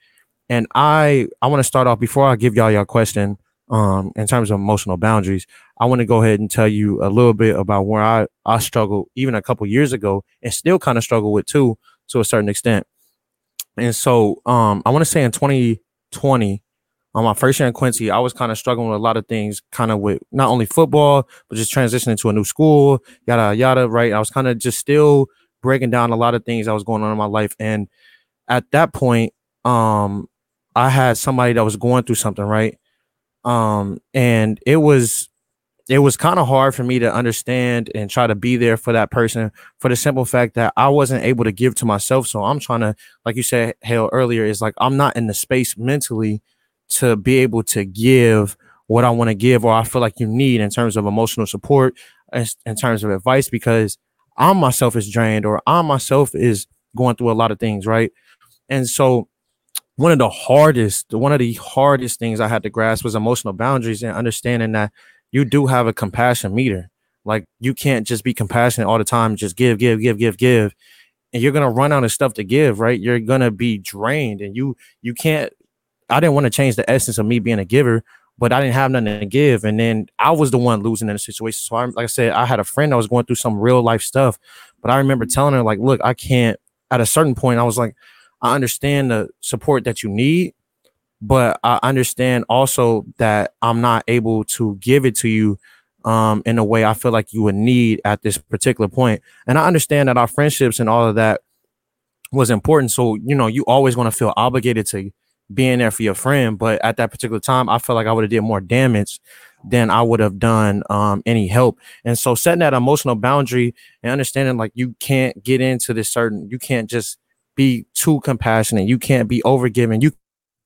And i i want to start off before i give y'all your question um in terms of emotional boundaries i want to go ahead and tell you a little bit about where i i struggled even a couple years ago and still kind of struggle with too to a certain extent and so um i want to say in 2020 on my first year in quincy i was kind of struggling with a lot of things kind of with not only football but just transitioning to a new school yada yada right i was kind of just still breaking down a lot of things that was going on in my life. And at that point, um, I had somebody that was going through something, right? Um, and it was it was kind of hard for me to understand and try to be there for that person for the simple fact that I wasn't able to give to myself. So I'm trying to, like you said, Hale earlier, is like I'm not in the space mentally to be able to give what I want to give or I feel like you need in terms of emotional support, in terms of advice, because I myself is drained or I myself is going through a lot of things, right? And so one of the hardest, one of the hardest things I had to grasp was emotional boundaries and understanding that you do have a compassion meter. Like you can't just be compassionate all the time, just give, give, give, give, give. And you're gonna run out of stuff to give, right? You're gonna be drained and you you can't I didn't want to change the essence of me being a giver, but I didn't have nothing to give. And then I was the one losing in the situation. So I like I said, I had a friend that was going through some real life stuff. But I remember telling her, like, look, I can't at a certain point, I was like, I understand the support that you need, but I understand also that I'm not able to give it to you um, in a way I feel like you would need at this particular point. And I understand that our friendships and all of that was important. So, you know, you always want to feel obligated to being there for your friend. But at that particular time, I felt like I would have did more damage than I would have done um, any help. And so setting that emotional boundary and understanding like you can't get into this certain, you can't just be too compassionate. You can't be overgiving. You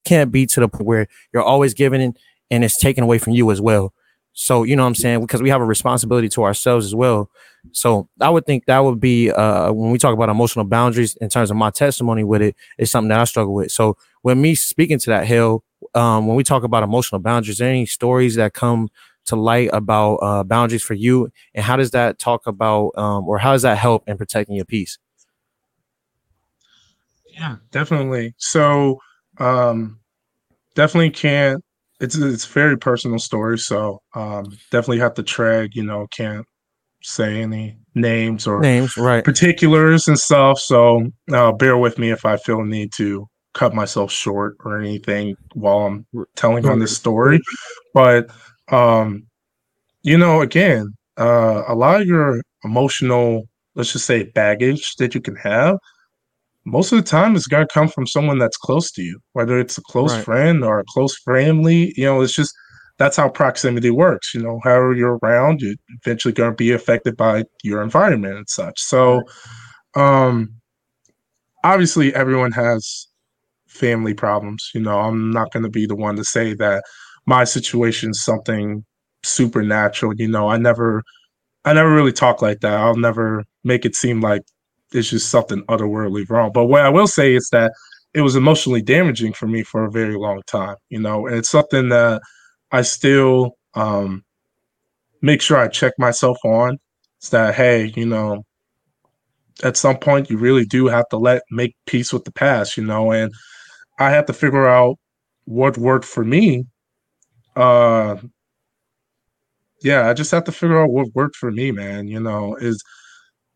can't be to the point where you're always giving and it's taken away from you as well. So, you know what I'm saying? Because we have a responsibility to ourselves as well. So I would think that would be uh, when we talk about emotional boundaries in terms of my testimony with it's something that I struggle with. So when me speaking to that Hale, um, when we talk about emotional boundaries, any stories that come to light about uh, boundaries for you, and how does that talk about, um, or how does that help in protecting your peace? Yeah, definitely. So um, definitely can't. It's it's very personal story, so um, definitely have to tread. You know, can't say any names or names, right? Particulars and stuff. So uh, bear with me if I feel a need to cut myself short or anything while I'm telling on this story. But um, you know, again, uh, a lot of your emotional, let's just say, baggage that you can have most of the time it's got to come from someone that's close to you, whether it's a close right. friend or a close family. You know, it's just that's how proximity works. You know, however you're around, you're eventually going to be affected by your environment and such. So, um, obviously, everyone has family problems. You know, I'm not going to be the one to say that my situation is something supernatural. You know, I never, I never really talk like that. I'll never make it seem like it's just something otherworldly wrong. But what I will say is that it was emotionally damaging for me for a very long time, you know, and it's something that I still um, make sure I check myself on. It's that, hey, you know, at some point you really do have to let make peace with the past, you know, and I have to figure out what worked for me. Uh, yeah, I just have to figure out what worked for me, man. You know, is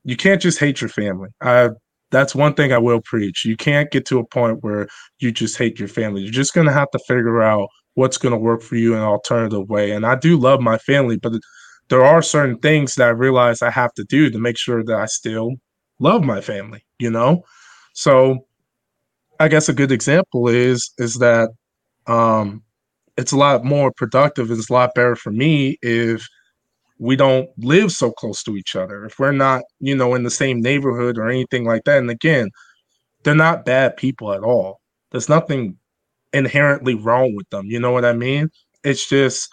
you can't just hate your family. I that's one thing I will preach. You can't get to a point where you just hate your family. You're just going to have to figure out what's going to work for you in an alternative way. And I do love my family, but there are certain things that I realize I have to do to make sure that I still love my family, you know? So I guess a good example is is that um it's a lot more productive, it's a lot better for me if we don't live so close to each other, if we're not, you know, in the same neighborhood or anything like that. And again, they're not bad people at all. There's nothing inherently wrong with them. You know what I mean? It's just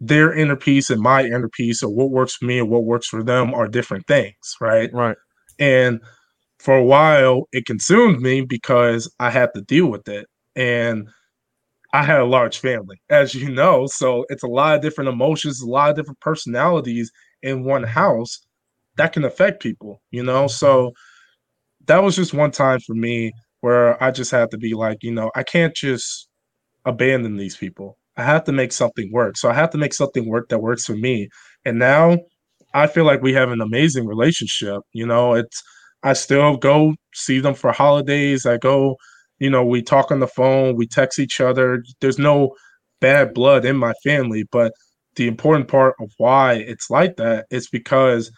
their inner peace and my inner peace, or what works for me and what works for them, are different things, right? Right. And for a while, it consumed me because I had to deal with it. And I had a large family, as you know. So it's a lot of different emotions, a lot of different personalities in one house that can affect people, you know? So that was just one time for me where I just had to be like, you know, I can't just abandon these people. I have to make something work. So I have to make something work that works for me. And now I feel like we have an amazing relationship. You know, it's I still go see them for holidays. I go you know, we talk on the phone, we text each other. There's no bad blood in my family, but the important part of why it's like that is because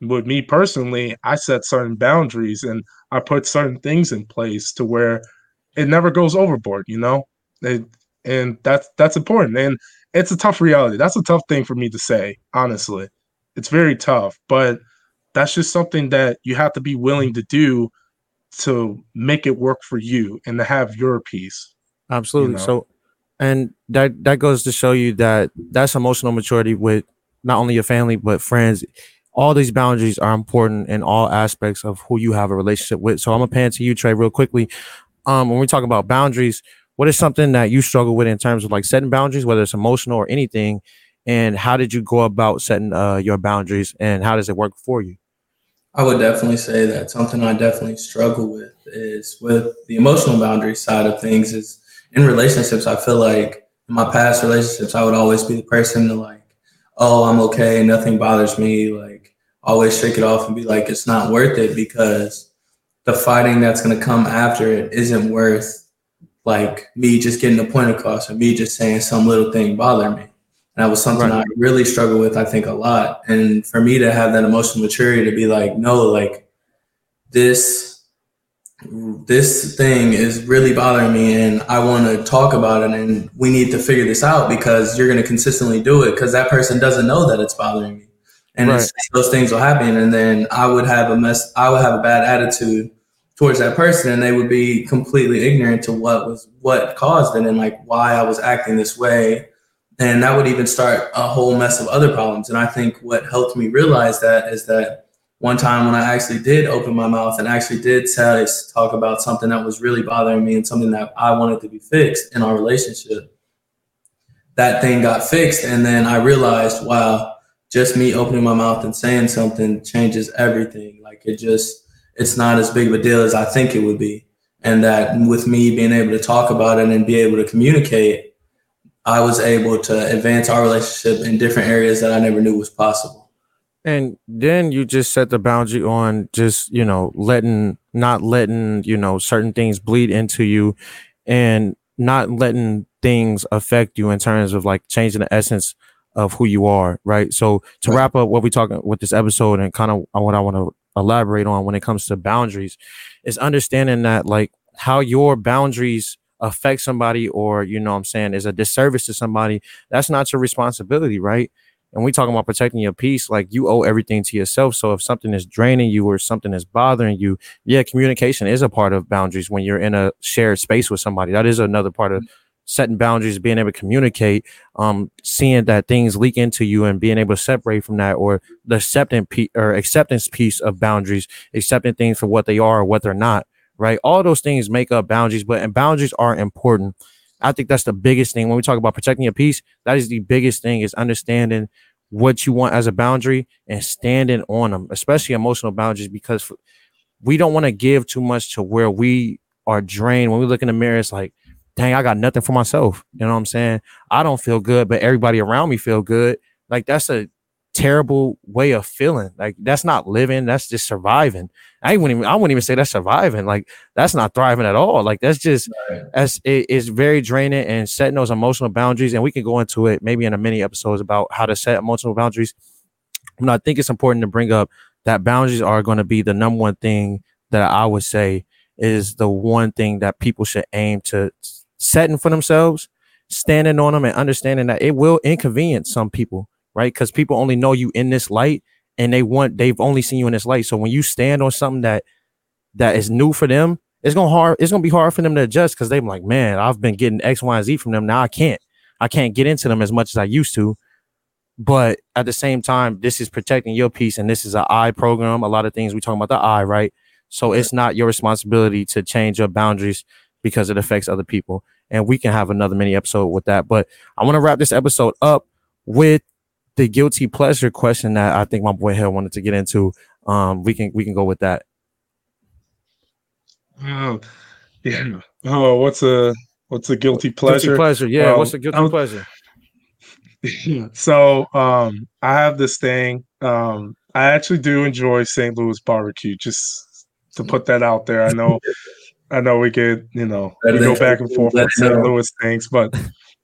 with me personally, I set certain boundaries and I put certain things in place to where it never goes overboard, you know? It, and that's that's important. And it's a tough reality. That's a tough thing for me to say, honestly. It's very tough, but that's just something that you have to be willing to do to make it work for you and to have your peace. Absolutely. You know? So and that that goes to show you that that's emotional maturity with not only your family but friends all these boundaries are important in all aspects of who you have a relationship with. So I'm gonna pan to you, Trey, real quickly. Um, when we talk about boundaries, what is something that you struggle with in terms of like setting boundaries, whether it's emotional or anything? And how did you go about setting uh, your boundaries and how does it work for you? I would definitely say that something I definitely struggle with is with the emotional boundary side of things is in relationships. I feel like in my past relationships, I would always be the person to like, oh, I'm okay, nothing bothers me. Like always shake it off and be like, it's not worth it because the fighting that's going to come after it isn't worth like me just getting the point across or me just saying some little thing bothered me. And that was something right. I really struggle with, I think, a lot. And for me to have that emotional maturity to be like, no, like this this thing is really bothering me and I want to talk about it and we need to figure this out because you're going to consistently do it because that person doesn't know that it's bothering me and right. those things will happen and then i would have a mess i would have a bad attitude towards that person and they would be completely ignorant to what was what caused it and like why i was acting this way and that would even start a whole mess of other problems and i think what helped me realize that is that one time when i actually did open my mouth and actually did tell talk about something that was really bothering me and something that i wanted to be fixed in our relationship that thing got fixed and then i realized wow just me opening my mouth and saying something changes everything. Like it just, it's not as big of a deal as I think it would be. And that with me being able to talk about it and be able to communicate, I was able to advance our relationship in different areas that I never knew was possible. And then you just set the boundary on just, you know, letting, not letting, you know, certain things bleed into you and not letting things affect you in terms of like changing the essence of who you are, right? So to right. wrap up what we talking with this episode and kind of what I want to elaborate on when it comes to boundaries is understanding that like how your boundaries affect somebody or you know I'm saying is a disservice to somebody, that's not your responsibility, right? And we talking about protecting your peace, like you owe everything to yourself. So if something is draining you or something is bothering you, yeah, communication is a part of boundaries when you're in a shared space with somebody. That is another part of setting boundaries, being able to communicate, um, seeing that things leak into you and being able to separate from that, or the acceptance piece or acceptance piece of boundaries, accepting things for what they are or what they're not. Right, all those things make up boundaries, but and boundaries are important. I think that's the biggest thing when we talk about protecting your peace. That is the biggest thing is understanding what you want as a boundary and standing on them, especially emotional boundaries, because we don't want to give too much to where we are drained. When we look in the mirror, it's like, dang, I got nothing for myself. You know what I'm saying? I don't feel good, but everybody around me feel good. Like that's a terrible way of feeling. Like that's not living. That's just surviving. I wouldn't even I wouldn't even say that's surviving. Like that's not thriving at all. Like that's just right. as it is very draining and setting those emotional boundaries. And we can go into it maybe in a mini episodes about how to set emotional boundaries. But I think it's important to bring up that boundaries are going to be the number one thing that I would say is the one thing that people should aim to setting for themselves, standing on them, and understanding that it will inconvenience some people, right? Because people only know you in this light, and they want they've only seen you in this light. So when you stand on something that that is new for them, it's gonna hard. It's gonna be hard for them to adjust because they're like, man, I've been getting X, Y, and Z from them. Now I can't. I can't get into them as much as I used to. But at the same time, this is protecting your peace, and this is an I program. A lot of things we talking about the I, right? So it's not your responsibility to change your boundaries because it affects other people. And we can have another mini episode with that. But I want to wrap this episode up with the guilty pleasure question that I think my boy Hale wanted to get into. Um, we can we can go with that. Oh, yeah. Oh, what's a what's a guilty pleasure? Guilty pleasure. Yeah. Um, what's a guilty pleasure? <laughs> So, um, I have this thing. Um, I actually do enjoy St. Louis barbecue. Just to put that out there, I know <laughs> I know we could, you know, we go back and forth with St. Louis things, but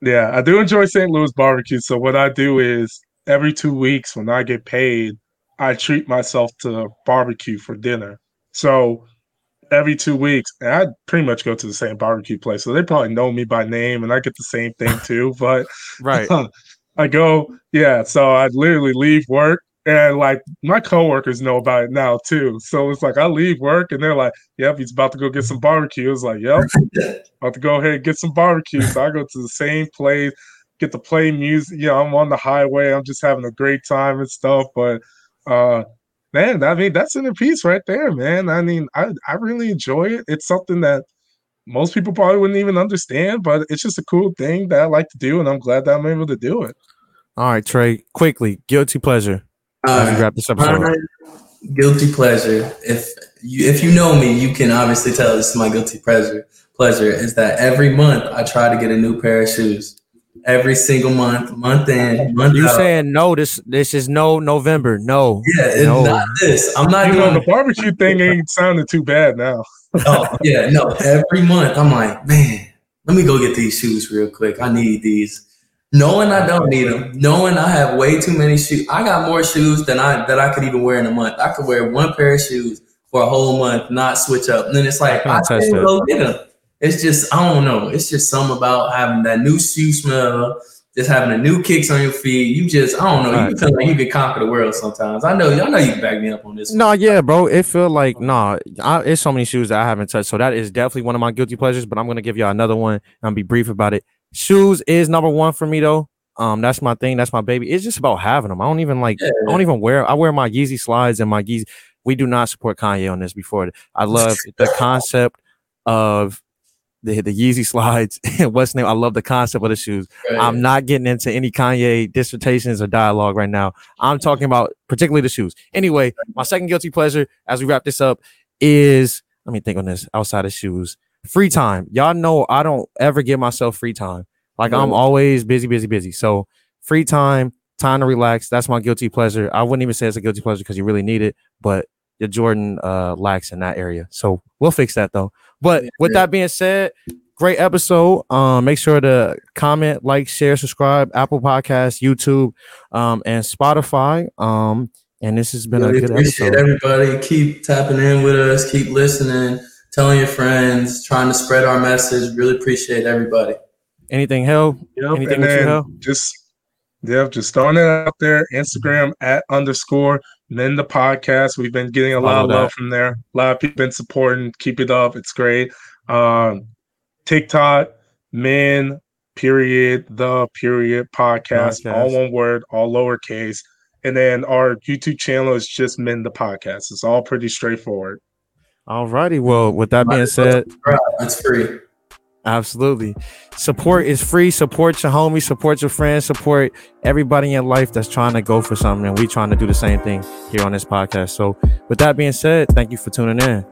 yeah, I do enjoy St. Louis barbecue. So what I do is every two weeks when I get paid, I treat myself to barbecue for dinner. So every two weeks, and I pretty much go to the same barbecue place. So they probably know me by name and I get the same thing too. <laughs> But Right. <laughs> I go, yeah. So I literally leave work and like my coworkers know about it now too. So it's like I leave work and they're like, Yep, he's about to go get some barbecue. It's like, Yep, <laughs> about to go ahead and get some barbecue. So I go to the same place, get to play music. You know, I'm on the highway, I'm just having a great time and stuff. But uh man, I mean that's in a piece right there, man. I mean, I, I really enjoy it. It's something that most people probably wouldn't even understand, but it's just a cool thing that I like to do, and I'm glad that I'm able to do it. All right, Trey. Quickly, guilty pleasure. As we Uh, wrap this episode. my guilty pleasure. If you if you know me, you can obviously tell this is my guilty pleasure. Pleasure is that every month I try to get a new pair of shoes. Every single month, month in, month You out. saying no? This this is no November. No. yeah, it's No. not this. I'm not You know, the barbecue thing ain't sounding too bad now. <laughs> Oh yeah, no. Every month, I'm like, man, let me go get these shoes real quick. I need these. Knowing I don't need them, knowing I have way too many shoes. I got more shoes than I that I could even wear in a month. I could wear one pair of shoes for a whole month, not switch up. And then it's like I I can't touch can't go get them. It's just I don't know. It's just something about having that new shoe smell, just having the new kicks on your feet. You just I don't know. You feel like you can conquer the world sometimes. I know. y'all know you can back me up on this. No, yeah, bro. It feel like nah. I, it's so many shoes that I haven't touched. So that is definitely one of my guilty pleasures. But I'm gonna give y'all another one. and I'll be brief about it. Shoes is number one for me though. Um, that's my thing. That's my baby. It's just about having them. I don't even like. Yeah. I don't even wear. I wear my Yeezy slides and my Yeezy. We do not support Kanye on this. Before I love <laughs> the concept of the the Yeezy slides. <laughs> What's the name? I love the concept of the shoes. I'm not getting into any Kanye dissertations or dialogue right now. I'm mm-hmm. talking about particularly the shoes. Anyway, my second guilty pleasure as we wrap this up is let me think on this outside of shoes. Free time. Y'all know I don't ever give myself free time. Like I'm always busy, busy, busy. So free time, time to relax. That's my guilty pleasure. I wouldn't even say it's a guilty pleasure because you really need it, but your Jordan uh lacks in that area. So we'll fix that though. But with that being said, great episode. Um, make sure to comment, like, share, subscribe, Apple Podcasts, YouTube, um, and Spotify. Um, and this has been a Really good appreciate episode. everybody. Keep tapping in with us. Keep listening. Telling your friends. Trying to spread our message. Really appreciate everybody. Anything Hale? Yep, Anything and with you, then just yeah, just throwing it out there. Instagram at underscore men the podcast. We've been getting a lot Follow of love that. from there. A lot of people been supporting. Keep it up. It's great. Um, TikTok men period the period podcast, Podcast. all one word, all lowercase. And then our YouTube channel is just men the podcast. It's all pretty straightforward. All righty. Well, with that being said, It's free. Absolutely. Support is free. Support your homies, support your friends, support everybody in life that's trying to go for something. And we trying to do the same thing here on this podcast. So with that being said, thank you for tuning in.